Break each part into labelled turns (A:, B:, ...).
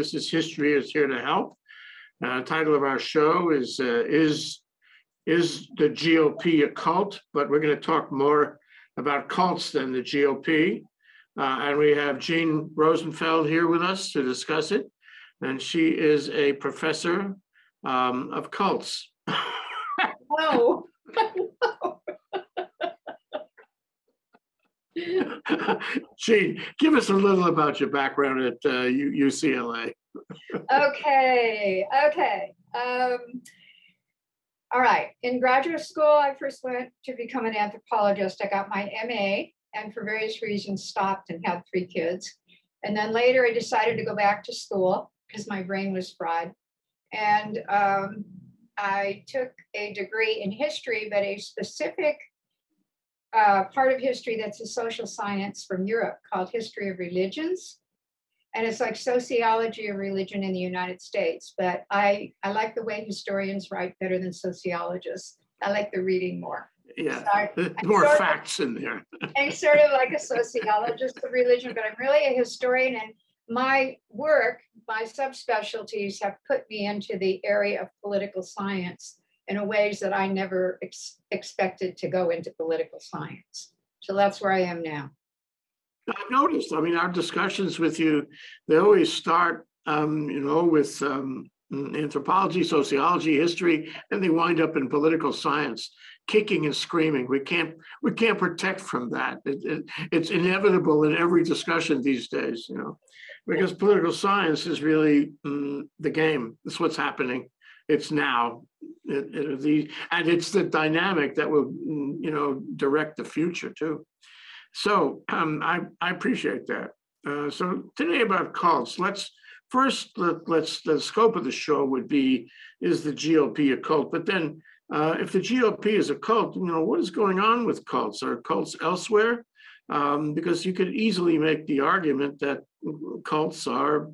A: This is History is Here to Help. Uh, title of our show is uh, is is the GOP a cult? But we're going to talk more about cults than the GOP. Uh, and we have Jean Rosenfeld here with us to discuss it. And she is a professor um, of cults.
B: No.
A: Jean, give us a little about your background at uh, UCLA.
B: Okay, okay. Um, all right. In graduate school, I first went to become an anthropologist. I got my MA and for various reasons stopped and had three kids. And then later I decided to go back to school because my brain was fried. And um, I took a degree in history, but a specific uh, part of history that's a social science from Europe called History of Religions. And it's like sociology of religion in the United States. But I, I like the way historians write better than sociologists. I like the reading more.
A: Yeah,
B: So I-
A: more
B: sort of-
A: facts in there.
B: I'm sort of like a sociologist of religion, but I'm really a historian. And my work, my subspecialties have put me into the area of political science in a ways that I never ex- expected to go into political science. So that's where I am now.
A: I've noticed, I mean, our discussions with you, they always start, um, you know, with um, anthropology, sociology, history, and they wind up in political science, kicking and screaming. We can't, we can't protect from that. It, it, it's inevitable in every discussion these days, you know, because political science is really mm, the game. It's what's happening. It's now. It, it, the, and it's the dynamic that will, you know, direct the future too. So um, I, I appreciate that. Uh, so today about cults, let's first let, let's the scope of the show would be is the GOP a cult? But then uh, if the GOP is a cult, you know what is going on with cults? Are cults elsewhere? Um, because you could easily make the argument that cults are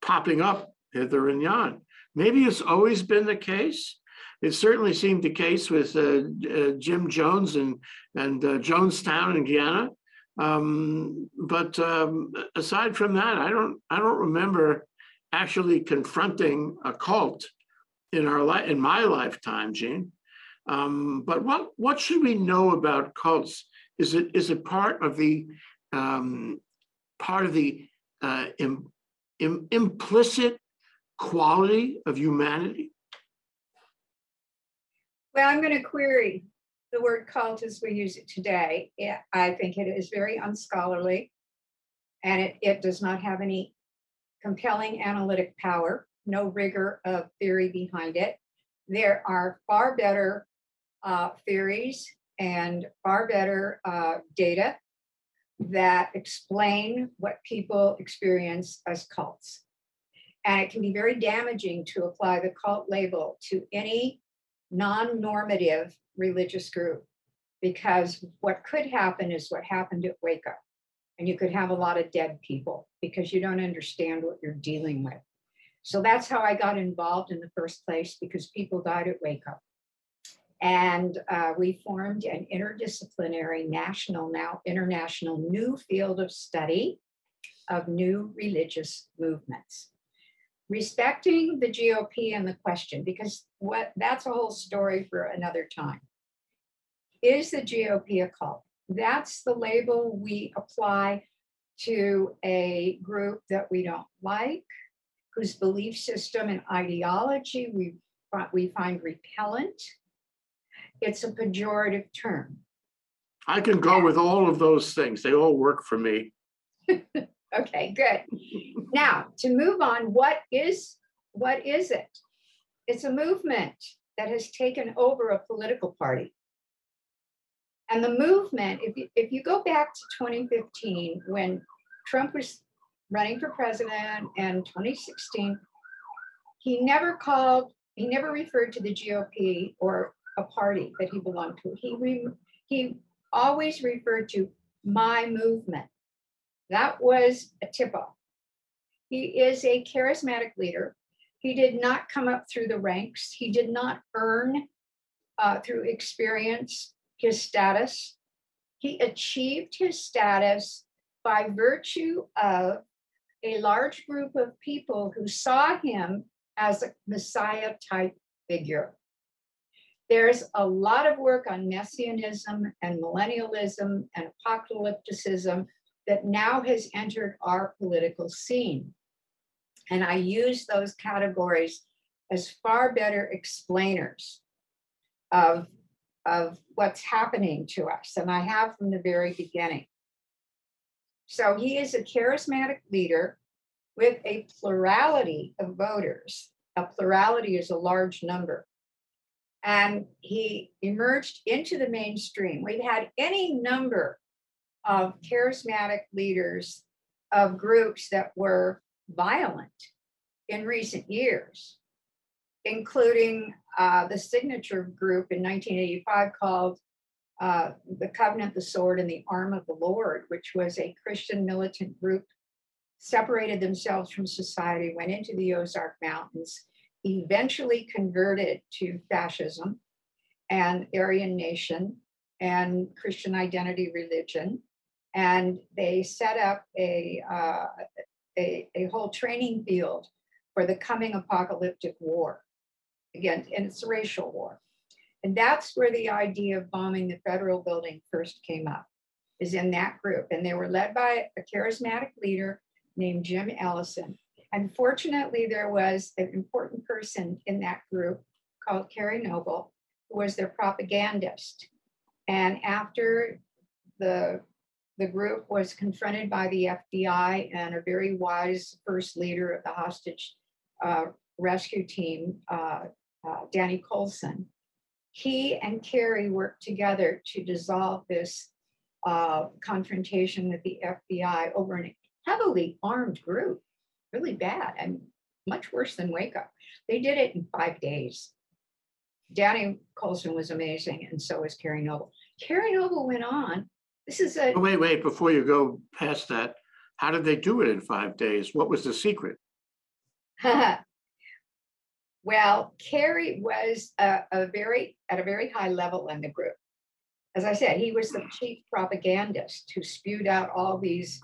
A: popping up hither and yon. Maybe it's always been the case. It certainly seemed the case with uh, uh, Jim Jones and and uh, Jonestown in Guyana. Um, but um, aside from that, I don't I don't remember actually confronting a cult in our life in my lifetime, Jean. Um, but what what should we know about cults? Is it is it part of the um, part of the uh, im, im, implicit quality of humanity?
B: Well, I'm going to query the word cult as we use it today. I think it is very unscholarly and it, it does not have any compelling analytic power, no rigor of theory behind it. There are far better uh, theories and far better uh, data that explain what people experience as cults. And it can be very damaging to apply the cult label to any non normative religious group because what could happen is what happened at Up. And you could have a lot of dead people because you don't understand what you're dealing with. So that's how I got involved in the first place because people died at Up. And uh, we formed an interdisciplinary, national, now international new field of study of new religious movements respecting the GOP and the question, because what that's a whole story for another time. Is the GOP a cult? That's the label we apply to a group that we don't like, whose belief system and ideology we, we find repellent. It's a pejorative term.
A: I can go with all of those things. They all work for me.
B: Okay, good. Now, to move on, what is what is it? It's a movement that has taken over a political party. And the movement, if you, if you go back to 2015, when Trump was running for president and 2016, he never called, he never referred to the GOP or a party that he belonged to. He, re, he always referred to my movement. That was a tip off. He is a charismatic leader. He did not come up through the ranks. He did not earn uh, through experience his status. He achieved his status by virtue of a large group of people who saw him as a Messiah type figure. There's a lot of work on messianism and millennialism and apocalypticism that now has entered our political scene. And I use those categories as far better explainers of, of what's happening to us. And I have from the very beginning. So he is a charismatic leader with a plurality of voters. A plurality is a large number. And he emerged into the mainstream. We've had any number of charismatic leaders of groups that were violent in recent years, including uh, the signature group in 1985 called uh, the Covenant, the Sword, and the Arm of the Lord, which was a Christian militant group, separated themselves from society, went into the Ozark Mountains, eventually converted to fascism and Aryan Nation and Christian identity religion. And they set up a, uh, a, a whole training field for the coming apocalyptic war. Again, and it's a racial war. And that's where the idea of bombing the federal building first came up, is in that group. And they were led by a charismatic leader named Jim Ellison. Unfortunately, there was an important person in that group called Kerry Noble, who was their propagandist. And after the, the group was confronted by the FBI and a very wise first leader of the hostage uh, rescue team, uh, uh, Danny Coulson. he and Kerry worked together to dissolve this uh, confrontation with the FBI over an heavily armed group, really bad and much worse than Waco. They did it in five days. Danny Coulson was amazing, and so was Kerry Noble. Kerry Noble went on. This is a
A: Oh, Wait, wait, before you go past that, how did they do it in five days? What was the secret?
B: well, Kerry was a, a very at a very high level in the group. As I said, he was the chief propagandist who spewed out all these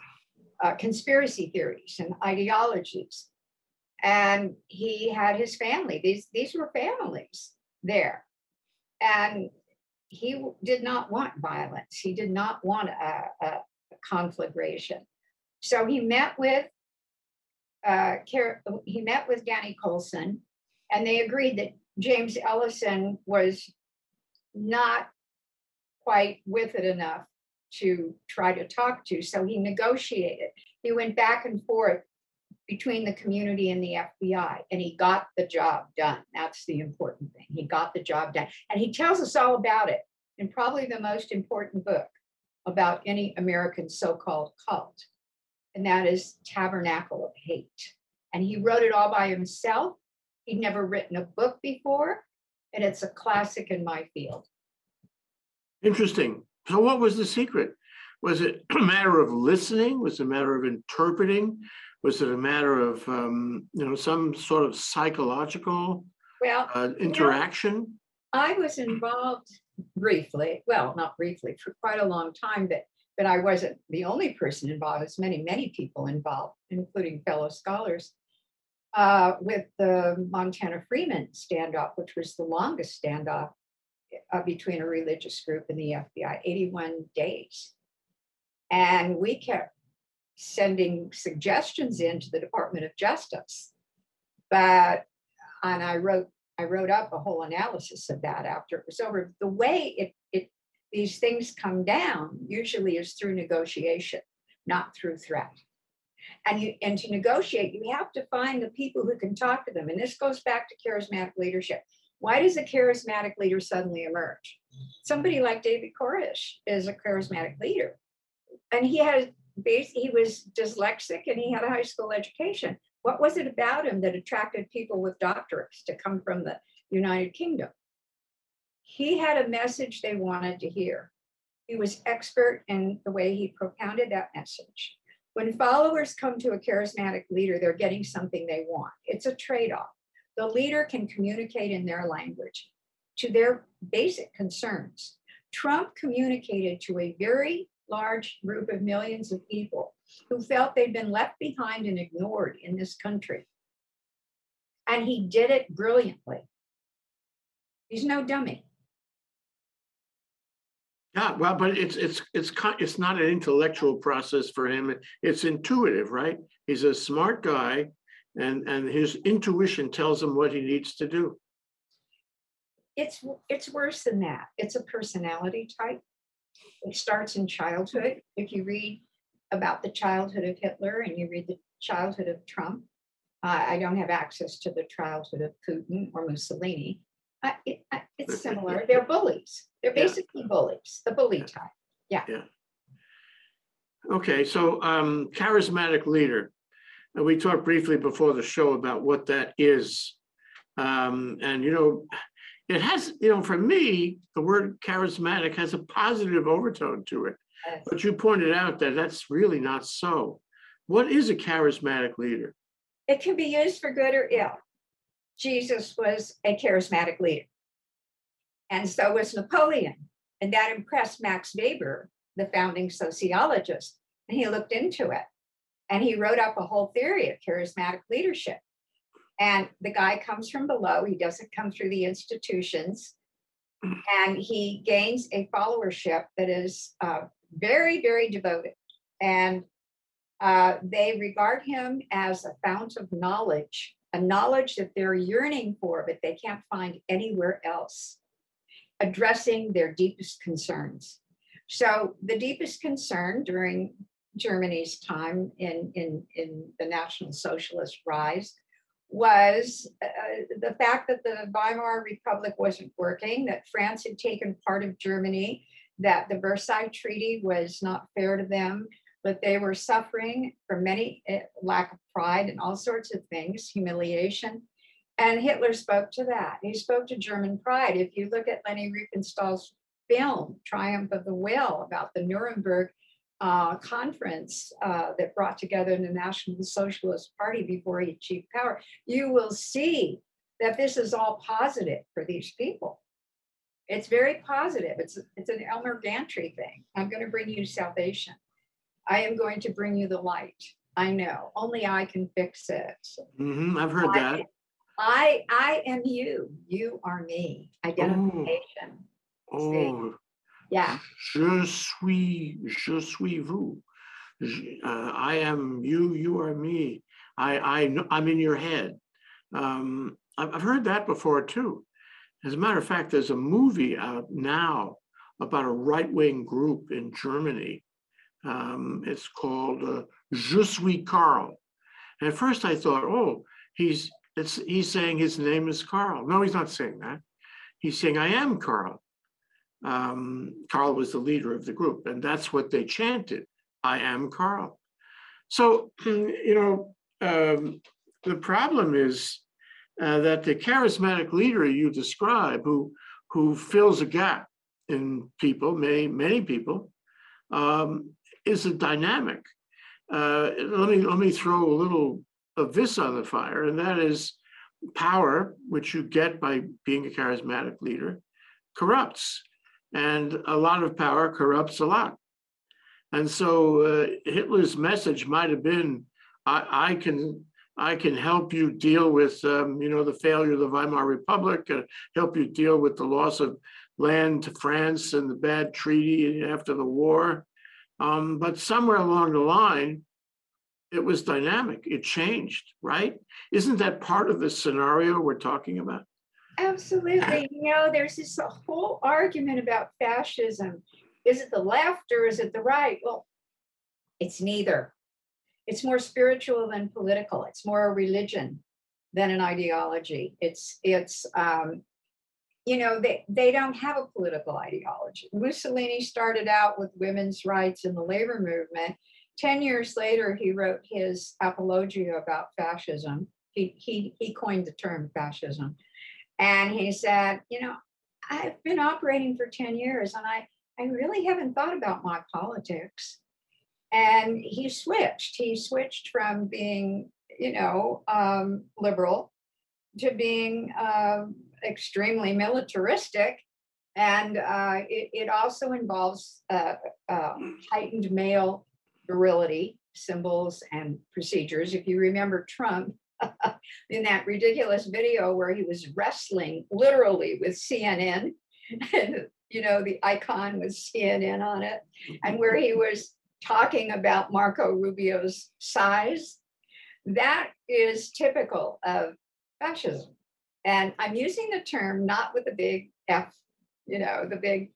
B: uh, conspiracy theories and ideologies. And he had his family. These these were families there, and he did not want violence. He did not want a, a, conflagration. So he met with uh, he met with Danny Coulson, and they agreed that James Ellison was not quite with it enough to try to talk to. So he negotiated. He went back and forth between the community and the FBI, and he got the job done. That's the important thing. He got the job done. And he tells us all about it in probably the most important book about any American so called cult, and that is Tabernacle of Hate. And he wrote it all by himself. He'd never written a book before, and it's a classic in my field.
A: Interesting. So what was the secret? Was it a matter of listening? Was it a matter of interpreting? Was it a matter of, um, you know, some sort of psychological
B: Well,
A: uh, interaction?
B: I was involved briefly, well, not briefly, for quite a long time, but but I wasn't the only person involved. There's many, many people involved, including fellow scholars, uh, with the Montana Freemen standoff, which was the longest standoff uh, between a religious group and the FBI, 81 days. And we kept sending suggestions into the Department of Justice. But, and I wrote I wrote up a whole analysis of that after it was over. The way it, it these things come down usually is through negotiation, not through threat. And you and to negotiate, you have to find the people who can talk to them. And this goes back to charismatic leadership. Why does a charismatic leader suddenly emerge? Somebody like David Koresh is a charismatic leader. And he had he was dyslexic and he had a high school education. What was it about him that attracted people with doctorates to come from the United Kingdom? He had a message they wanted to hear. He was expert in the way he propounded that message. When followers come to a charismatic leader, they're getting something they want. It's a trade off. The leader can communicate in their language to their basic concerns. Trump communicated to a very large group of millions of people who felt they'd been left behind and ignored in this country. And he did it brilliantly. He's no dummy.
A: Yeah, well, but it's, it's, it's, it's not an intellectual process for him. It's intuitive, right? He's a smart guy and, and his intuition tells him what he needs to do.
B: It's it's worse than that. It's a personality type. It starts in childhood. If you read about the childhood of Hitler and you read the childhood of Trump, uh, I don't have access to the childhood of Putin or Mussolini. Uh, it, uh, it's similar. They're bullies. They're
A: Yeah.
B: basically bullies. The bully type. Yeah.
A: Okay, so um, charismatic leader. And we talked briefly before the show about what that is. Um, and you know, it has, you know, for me, the word charismatic has a positive overtone to it.
B: Yes.
A: But you pointed out that that's really not so. What is a charismatic leader?
B: It can be used for good or ill. Jesus was a charismatic leader. And so was Napoleon. And that impressed Max Weber, the founding sociologist. And he looked into it and he wrote up a whole theory of charismatic leadership. And the guy comes from below, he doesn't come through the institutions. And he gains a followership that is uh, very, very devoted. And uh, they regard him as a fount of knowledge, a knowledge that they're yearning for, but they can't find anywhere else, addressing their deepest concerns. So the deepest concern during Germany's time in, in, in the National Socialist rise was uh, the fact that the Weimar Republic wasn't working, that France had taken part of Germany, that the Versailles Treaty was not fair to them, but they were suffering from many uh, lack of pride and all sorts of things, humiliation. And Hitler spoke to that. He spoke to German pride. If you look at Leni Riefenstahl's film, Triumph of the Will, about the Nuremberg uh, conference uh, that brought together the National Socialist Party before he achieved power, you will see that this is all positive for these people. It's very positive. It's it's an Elmer Gantry thing. I'm going to bring you salvation. I am going to bring you the light. I know. Only I can fix it.
A: Mhm, I've heard
B: I-
A: that.
B: I I am you. You are me. Identification.
A: Oh,
B: Yeah.
A: je suis, je suis vous. Uh, I am you, you are me. I, I, I'm in your head. Um, I've, heard that before too. As a matter of fact, there's a movie out now about a right-wing group in Germany. Um, it's called uh, Je suis Karl. And at first I thought, oh, he's, it's, he's saying his name is Karl. No, he's not saying that. He's saying, I am Karl um, Karl was the leader of the group, and that's what they chanted I am Karl. So, you know, um, the problem is uh, that the charismatic leader you describe, who, who fills a gap in people, many, many people, um, is a dynamic. Uh, let me let me throw a little of this on the fire, and that is power, which you get by being a charismatic leader, corrupts and a lot of power corrupts a lot. And so uh, Hitler's message might have been, I, I can I can help you deal with um, you know the failure of the Weimar Republic, uh, help you deal with the loss of land to France and the bad treaty after the war. Um, but somewhere along the line, it was dynamic. It changed, right? Isn't that part of the scenario we're talking about?
B: Absolutely. You know, there's this whole argument about fascism. Is it the left or is it the right? Well, it's neither. It's more spiritual than political. It's more a religion than an ideology. It's it's um, you know they they don't have a political ideology. Mussolini started out with women's rights in the labor movement. Ten years later, he wrote his apologia about fascism. He he he coined the term fascism. And he said, you know, I've been operating for 10 years and I, I really haven't thought about my politics. And he switched. He switched from being, you know, um, liberal to being um, extremely militaristic. And uh, it, it also involves uh, uh, heightened male virility symbols and procedures. If you remember Trump in that ridiculous video where he was wrestling literally with CNN, you know, the icon was CNN on it, and where he was talking about Marco Rubio's size, that is typical of fascism. And I'm using the term not with the big F, you know, the big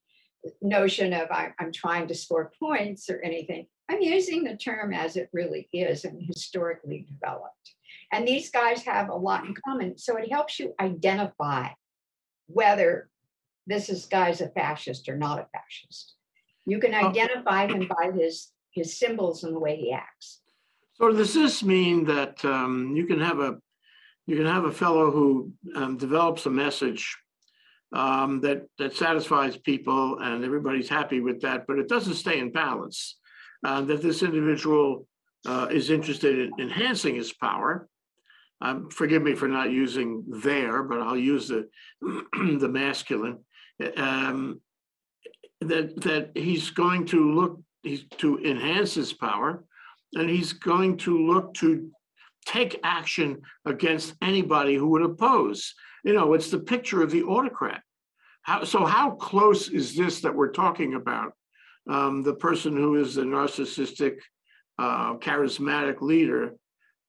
B: notion of I, am trying to score points or anything. I'm using the term as it really is and historically developed. And these guys have a lot in common. So it helps you identify whether this is guy's a fascist or not a fascist. You can identify him by his his symbols and the way he acts.
A: So does this mean that um, you can have a you can have a fellow who um, develops a message um, that that satisfies people and everybody's happy with that, but it doesn't stay in balance. Uh, that this individual uh, is interested in enhancing his power. Um, forgive me for not using there, but I'll use the the masculine. Um, that that he's going to look he's to enhance his power, and he's going to look to take action against anybody who would oppose. You know, it's the picture of the autocrat. How, so how close is this that we're talking about? Um, the person who is the narcissistic, uh, charismatic leader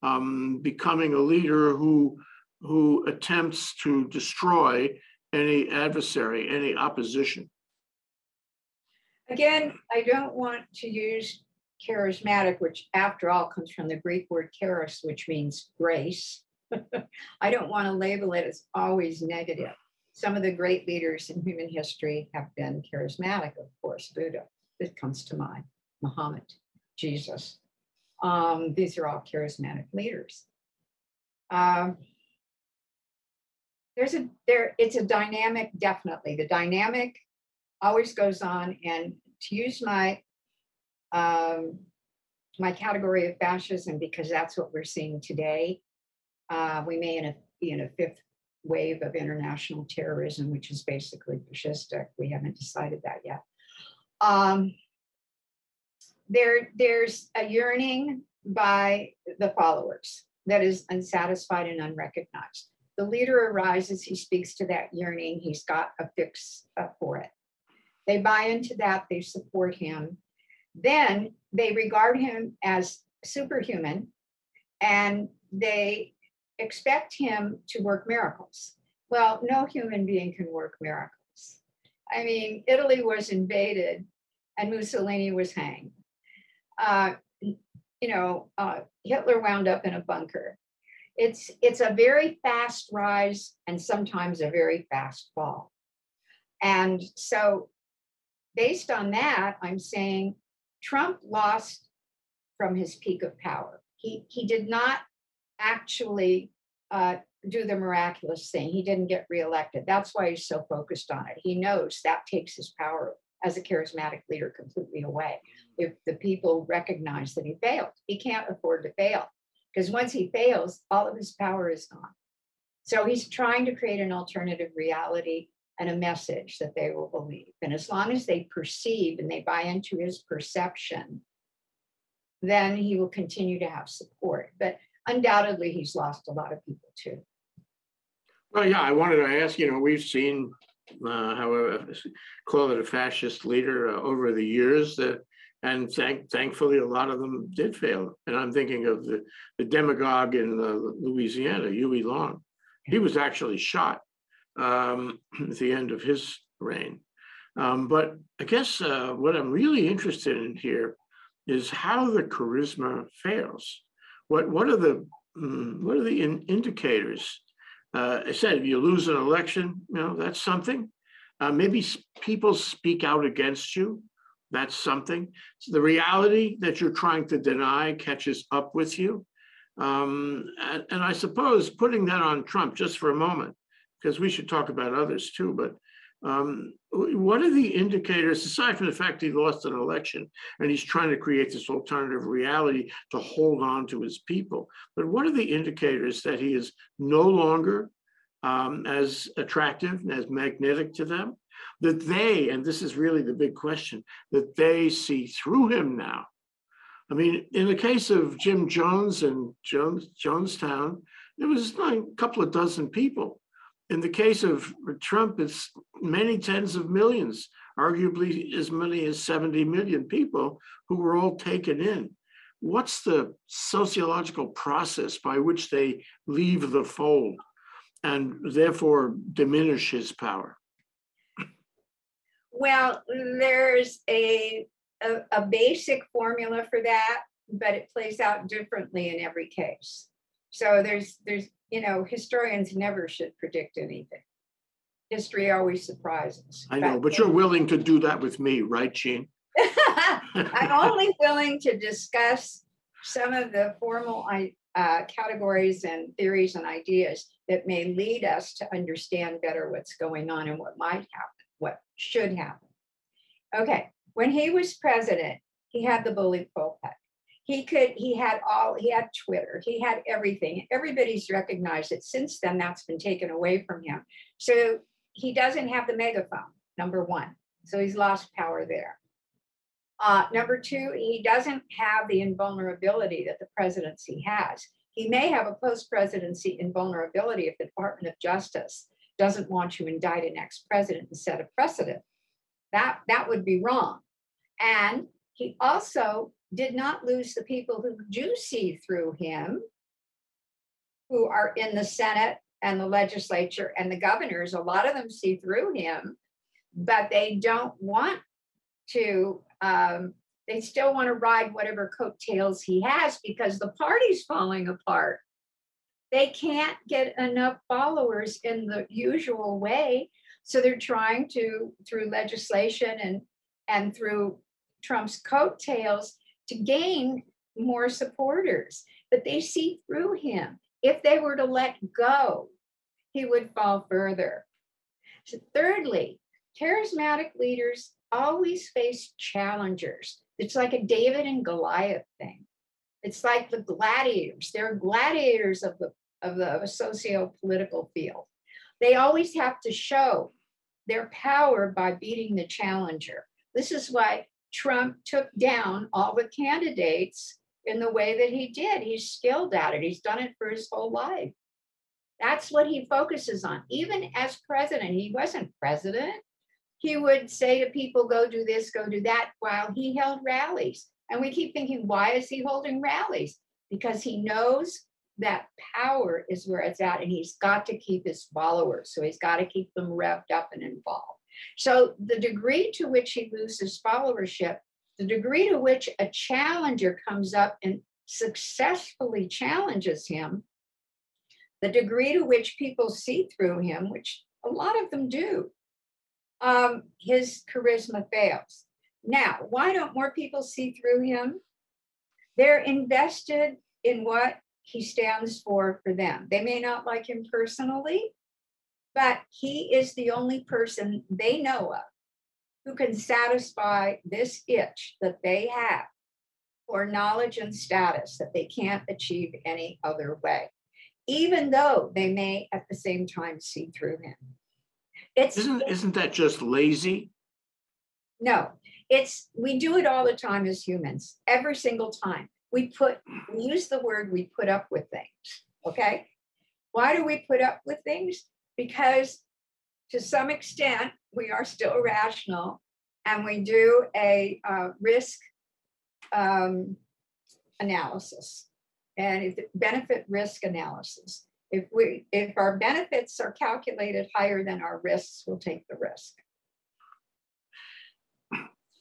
A: um, becoming a leader who who attempts to destroy any adversary, any opposition.
B: Again, I don't want to use charismatic, which after all comes from the Greek word charis, which means grace. I don't want to label it as always negative. Some of the great leaders in human history have been charismatic, of course, Buddha, it comes to mind, Muhammad, Jesus. Um, these are all charismatic leaders. Um, there's a there it's a dynamic definitely the dynamic always goes on and to use my um, my category of fascism because that's what we're seeing today. Uh, we may in a, be in a fifth wave of international terrorism, which is basically fascistic. We haven't decided that yet. Um, there, there's a yearning by the followers that is unsatisfied and unrecognized. The leader arises, he speaks to that yearning, he's got a fix uh, for it. They buy into that, they support him, then they regard him as superhuman and they expect him to work miracles. Well, no human being can work miracles. I mean, Italy was invaded and Mussolini was hanged. Uh, you know, uh, Hitler wound up in a bunker. It's it's a very fast rise and sometimes a very fast fall. And so, based on that, I'm saying Trump lost from his peak of power. He, he did not actually uh, do the miraculous thing. He didn't get reelected. That's why he's so focused on it. He knows that takes his power as a charismatic leader completely away. If the people recognize that he failed, he can't afford to fail because once he fails, all of his power is gone. So he's trying to create an alternative reality and a message that they will believe. And as long as they perceive and they buy into his perception, then he will continue to have support. But undoubtedly, he's lost a lot of people too.
A: Well, yeah, I wanted to ask, you know, we've seen, uh, however, call it a fascist leader uh, over the years and thank, thankfully, a lot of them did fail. And I'm thinking of the, the demagogue in uh, Louisiana, Huey Long. He was actually shot um, at the end of his reign. Um, but I guess uh, what I'm really interested in here is how the charisma fails. What what are the um, what are the in indicators? Uh, I said if you lose an election, you know that's something. Uh, maybe people speak out against you. That's something. So the reality that you're trying to deny catches up with you. Um, and, and I suppose putting that on Trump just for a moment, because we should talk about others too, but um, what are the indicators, aside from the fact he lost an election and he's trying to create this alternative reality to hold on to his people, but what are the indicators that he is no longer um, as attractive, and as magnetic to them? That they, and this is really the big question, that they see through him now. I mean, in the case of Jim Jones and Jones, Jonestown, it was like a couple of dozen people. In the case of Trump, it's many tens of millions, arguably as many as 70 million people who were all taken in. What's the sociological process by which they leave the fold and therefore diminish his power?
B: Well, there's a, a, a basic formula for that, but it plays out differently in every case. So there's, there's, you know, historians never should predict anything. History always surprises.
A: I know, but you're willing to do that with me, right, Jean?
B: I'm only willing to discuss some of the formal I- uh, categories and theories and ideas that may lead us to understand better what's going on and what might happen, what should happen. Okay, when he was president, he had the bully pulpit. He could, he had all, he had Twitter, he had everything. Everybody's recognized it. Since then, that's been taken away from him. So he doesn't have the megaphone, number one. So he's lost power there. Uh, number two, he doesn't have the invulnerability that the presidency has. He may have a post-presidency invulnerability if the Department of Justice doesn't want to indict an ex-president and set a precedent. That, that would be wrong. And he also did not lose the people who do see through him, who are in the Senate and the legislature and the governors. A lot of them see through him, but they don't want to um, they still want to ride whatever coattails he has because the party's falling apart. They can't get enough followers in the usual way. So they're trying to, through legislation and, and through Trump's coattails, to gain more supporters. But they see through him. If they were to let go, he would fall further. So thirdly, charismatic leaders always face challengers. It's like a David and Goliath thing. It's like the gladiators. They're gladiators of the of the socio-political field. They always have to show their power by beating the challenger. This is why Trump took down all the candidates in the way that he did. He's skilled at it. He's done it for his whole life. That's what he focuses on. Even as president, he wasn't president he would say to people, go do this, go do that, while he held rallies. And we keep thinking, why is he holding rallies? Because he knows that power is where it's at, and he's got to keep his followers. So he's got to keep them revved up and involved. So the degree to which he loses followership, the degree to which a challenger comes up and successfully challenges him, the degree to which people see through him, which a lot of them do, um, his charisma fails. Now, why don't more people see through him? They're invested in what he stands for for them. They may not like him personally, but he is the only person they know of who can satisfy this itch that they have for knowledge and status that they can't achieve any other way, even though they may at the same time see through him. It's
A: Isn't, isn't that just lazy?
B: no, it's we do it all the time as humans, every single time. We put we use the word we put up with things. Okay. Why do we put up with things? Because to some extent we are still rational and we do a uh, risk um, analysis and benefit risk analysis. If we, if our benefits are calculated higher than our risks, we'll take the risk.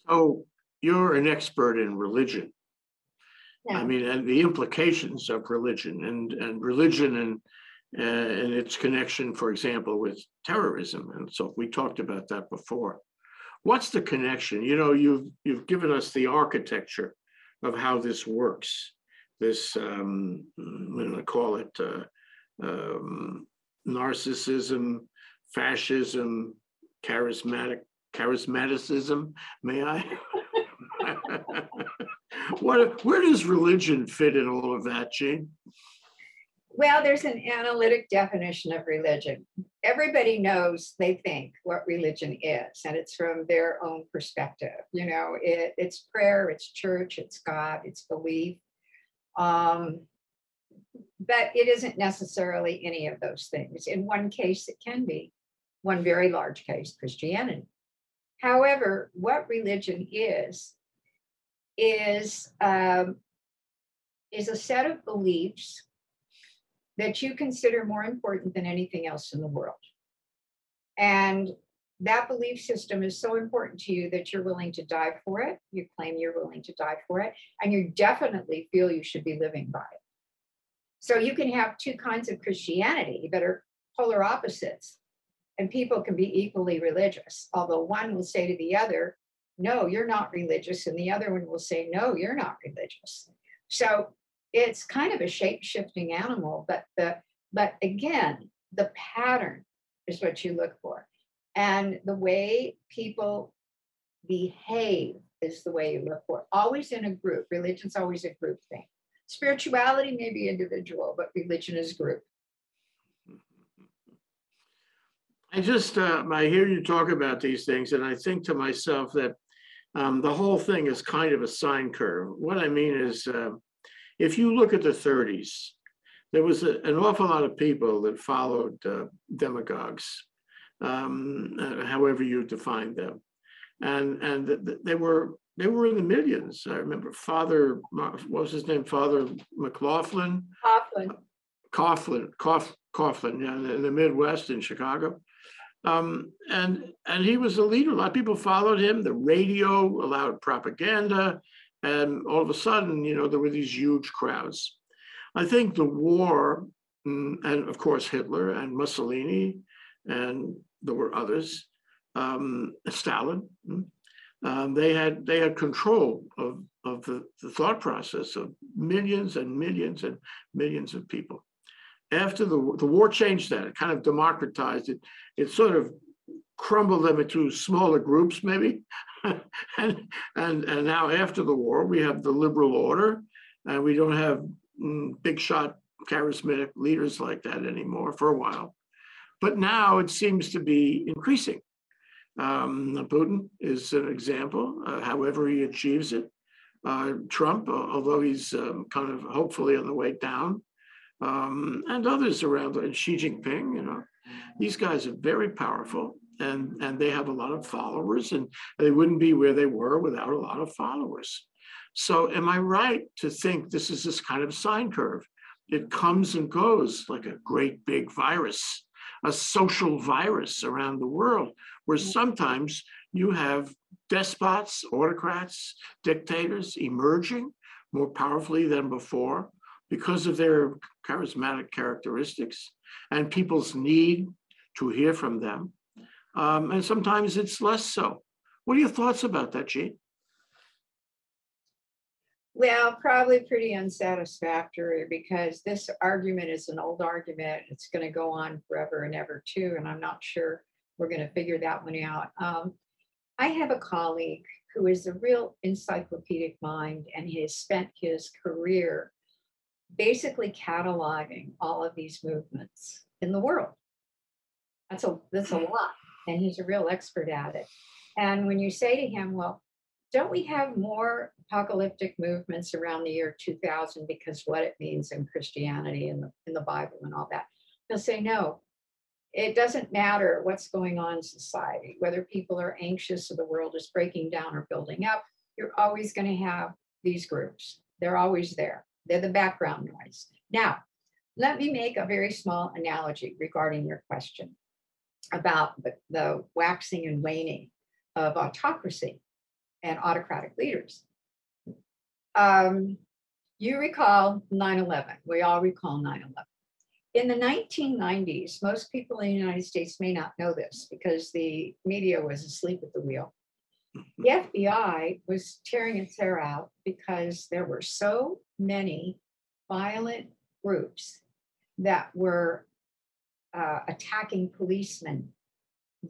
A: So you're an expert in religion. I mean, and the implications of religion and, and religion and, and its connection, for example, with terrorism. And so we talked about that before. What's the connection? You know, you've, you've given us the architecture of how this works. This, um, I'm gonna call it, uh, um, narcissism, fascism, charismatic, charismaticism, may I? what, where does religion fit in all of that, Jean?
B: Well, there's an analytic definition of religion. Everybody knows, they think, what religion is, and it's from their own perspective. You know, it, it's prayer, it's church, it's God, it's belief. Um, but it isn't necessarily any of those things. In one case, it can be, one very large case, Christianity. However, what religion is, is um, is a set of beliefs that you consider more important than anything else in the world. And that belief system is so important to you that you're willing to die for it. You claim you're willing to die for it, and you definitely feel you should be living by it. So you can have two kinds of Christianity that are polar opposites, and people can be equally religious, although one will say to the other, No, you're not religious, and the other one will say, No, you're not religious. So it's kind of a shape-shifting animal, but the but again, the pattern is what you look for. And the way people behave is the way you look for. Always in a group. Religion's always a group thing. Spirituality may be individual, but religion is group.
A: I just, uh, I hear you talk about these things and I think to myself that um, the whole thing is kind of a sine curve. What I mean is, uh, if you look at the 30s, there was a, an awful lot of people that followed uh, demagogues, um, uh, however you define them, and and th- th- they were they were in the millions. I remember Father what was his name, Father McLaughlin,
B: Coughlin.
A: Coughlin, Cough, Coughlin, yeah, in the Midwest in Chicago. Um, and and he was a leader. A lot of people followed him. The radio allowed propaganda. And all of a sudden, you know, there were these huge crowds. I think the war, mm, and of course Hitler and Mussolini, and there were others, um, Stalin. Mm, um, they had they had control of of the, the thought process of millions and millions and millions of people. After the the war changed that, it kind of democratized it. It sort of crumbled them into smaller groups, maybe. and, and, and now after the war, we have the liberal order, and we don't have mm, big shot charismatic leaders like that anymore for a while. But now it seems to be increasing. Um, Putin is an example, uh, however he achieves it. Uh, Trump, uh, although he's um, kind of hopefully on the way down, um, and others around, and Xi Jinping, you know, these guys are very powerful and and they have a lot of followers and they wouldn't be where they were without a lot of followers. So am i right to think this is this kind of sine curve? It comes and goes like a great big virus a social virus around the world where mm. sometimes you have despots autocrats dictators emerging more powerfully than before because of their charismatic characteristics and people's need to hear from them um, and sometimes it's less so. What are your thoughts about that, Jean?
B: Well, probably pretty unsatisfactory because this argument is an old argument. It's going to go on forever and ever, too. And I'm not sure we're going to figure that one out. Um, I have a colleague who is a real encyclopedic mind, and he has spent his career basically cataloging all of these movements in the world. That's a that's a lot and he's a real expert at it. And when you say to him, well, don't we have more apocalyptic movements around the year 2000 because what it means in Christianity and the, in the Bible and all that? He'll say, no, it doesn't matter what's going on in society, whether people are anxious or the world is breaking down or building up, you're always going to have these groups. They're always there. They're the background noise. Now, let me make a very small analogy regarding your question about the, the waxing and waning of autocracy and autocratic leaders. Um, you recall 9 11. We all recall 9 11. In the 1990s, most people in the United States may not know this because the media was asleep at the wheel. The FBI was tearing its hair out because there were so many violent groups that were uh, attacking policemen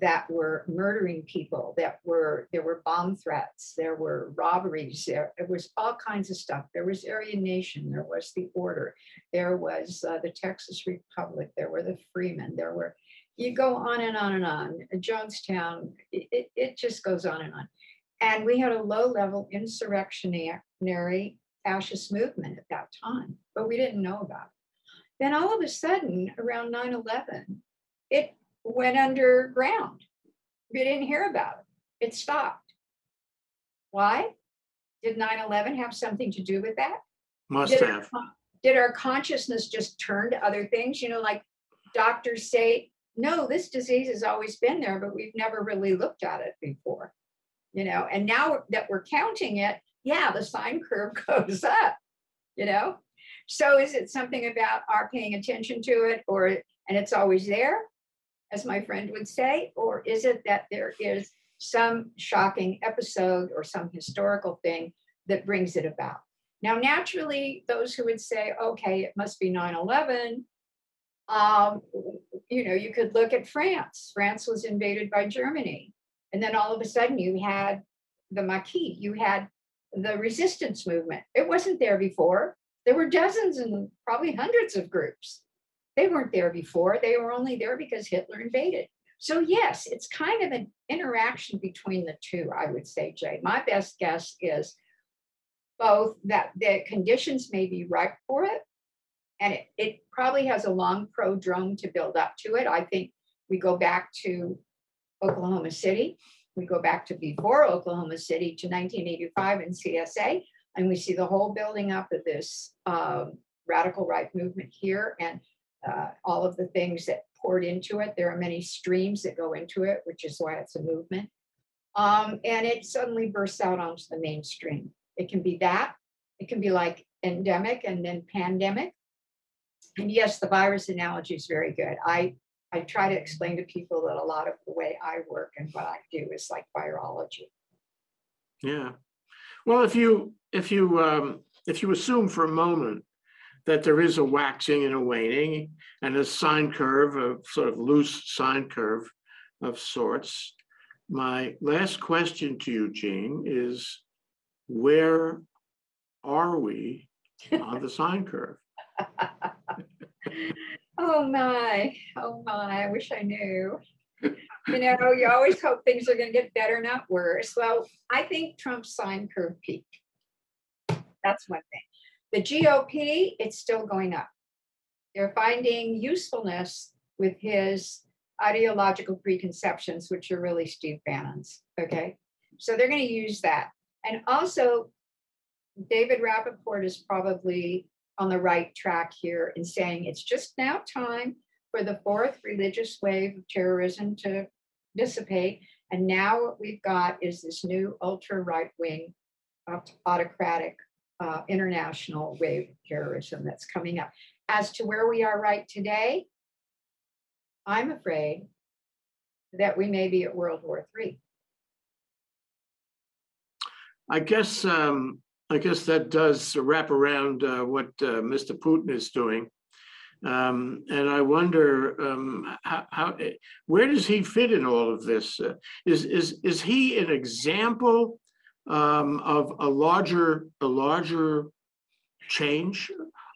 B: that were murdering people, that were, there were bomb threats, there were robberies, there, it was all kinds of stuff. There was Aryan Nation, there was the Order, there was uh, the Texas Republic, there were the Freemen, there were, you go on and on and on. Jonestown, it, it, just goes on and on. And we had a low-level insurrectionary fascist movement at that time, but we didn't know about it. Then all of a sudden, around 9/11, it went underground. We didn't hear about it. It stopped. Why? Did 9/11 have something to do with that?
A: Must
B: Did
A: have.
B: con- Did our consciousness just turn to other things? You know, like doctors say, no, this disease has always been there, but we've never really looked at it before. You know, and now that we're counting it, yeah, the sine curve goes up, you know? So is it something about our paying attention to it or, and it's always there, as my friend would say? Or is it that there is some shocking episode or some historical thing that brings it about? Now, naturally, those who would say, okay, it must be 9 11, um, you know, you could look at France. France was invaded by Germany. And then all of a sudden, you had the Maquis, you had the resistance movement. It wasn't there before. There were dozens and probably hundreds of groups. They weren't there before. They were only there because Hitler invaded. So, yes, it's kind of an interaction between the two, I would say, Jay. My best guess is both that the conditions may be ripe for it, and it, it probably has a long prodrome to build up to it. I think we go back to Oklahoma City, we go back to before Oklahoma City to 1985 in CSA, and we see the whole building up of this um, radical right movement here and uh, all of the things that poured into it. There are many streams that go into it, which is why it's a movement. Um, and it suddenly bursts out onto the mainstream. It can be that, it can be like endemic and then pandemic. And yes, the virus analogy is very good. I I try to explain to people that a lot of the way I work and what I do is like virology.
A: Yeah. Well, if you, if you, um, if you assume for a moment that there is a waxing and a waning and a sine curve, a sort of loose sine curve of sorts, my last question to you, Jean, is where are we on the sine curve?
B: Oh my, oh my, I wish I knew. You know, you always hope things are gonna get better, not worse. Well, I think Trump's sine curve peaked. That's one thing. The GOP, it's still going up. They're finding usefulness with his ideological preconceptions, which are really Steve Bannon's, okay? So they're gonna use that. And also, David Rapoport is probably on the right track here in saying it's just now time for the fourth religious wave of terrorism to dissipate. And now what we've got is this new ultra right wing autocratic uh, international wave terrorism that's coming up. As to where we are right today, I'm afraid that we may be at World War III.
A: I guess, um, I guess that does wrap around, uh, what, uh, Mr. Putin is doing. Um, and I wonder, um, how, how, where does he fit in all of this? Uh, Is, is, is he an example, um, of a larger, a larger change?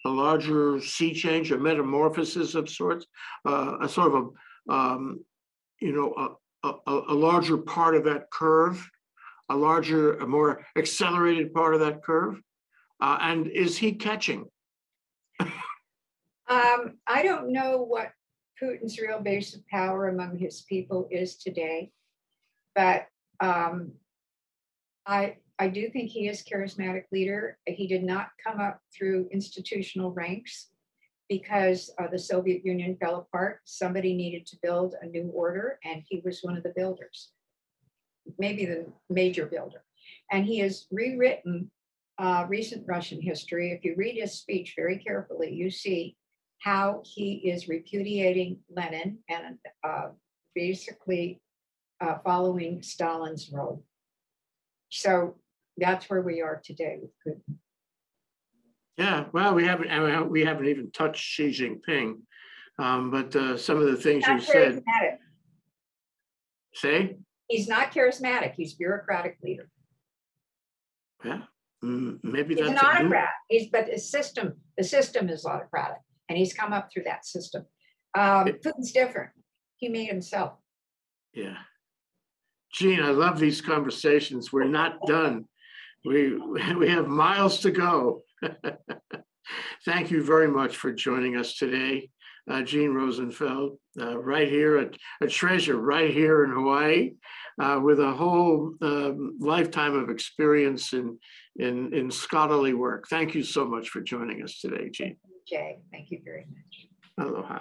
A: A larger sea change, a metamorphosis of sorts, uh, a sort of a, um, you know, a, a, a- larger part of that curve? a larger, a more accelerated part of that curve? Uh, and is he catching?
B: Um, I don't know what Putin's real base of power among his people is today, but um, I I do think he is charismatic leader. He did not come up through institutional ranks because uh, the Soviet Union fell apart. Somebody needed to build a new order, and he was one of the builders, maybe the major builder. And he has rewritten uh, recent Russian history. If you read his speech very carefully, you see how he is repudiating Lenin and uh, basically uh, following Stalin's road. So that's where we are today with Putin.
A: Yeah, well, we haven't, uh, we haven't even touched Xi Jinping. Um, but, uh, some of the things you said. Say,
B: He's not charismatic. He's bureaucratic leader.
A: yeah, maybe
B: He's an
A: that's. a new-
B: autocrat. He's, but the system, the system is autocratic and he's come up through that system. Um,
A: It-
B: Putin's different. He made himself.
A: Yeah. Jean, I love these conversations. We're not done. We, we have miles to go. Thank you very much for joining us today. Uh, Jean Rosenfeld, uh, right here, at a treasure right here in Hawaii, uh, with a whole um, lifetime of experience in, in, in scholarly work. Thank you so much for joining us today, Jean.
B: Jay, thank you very much.
A: Aloha.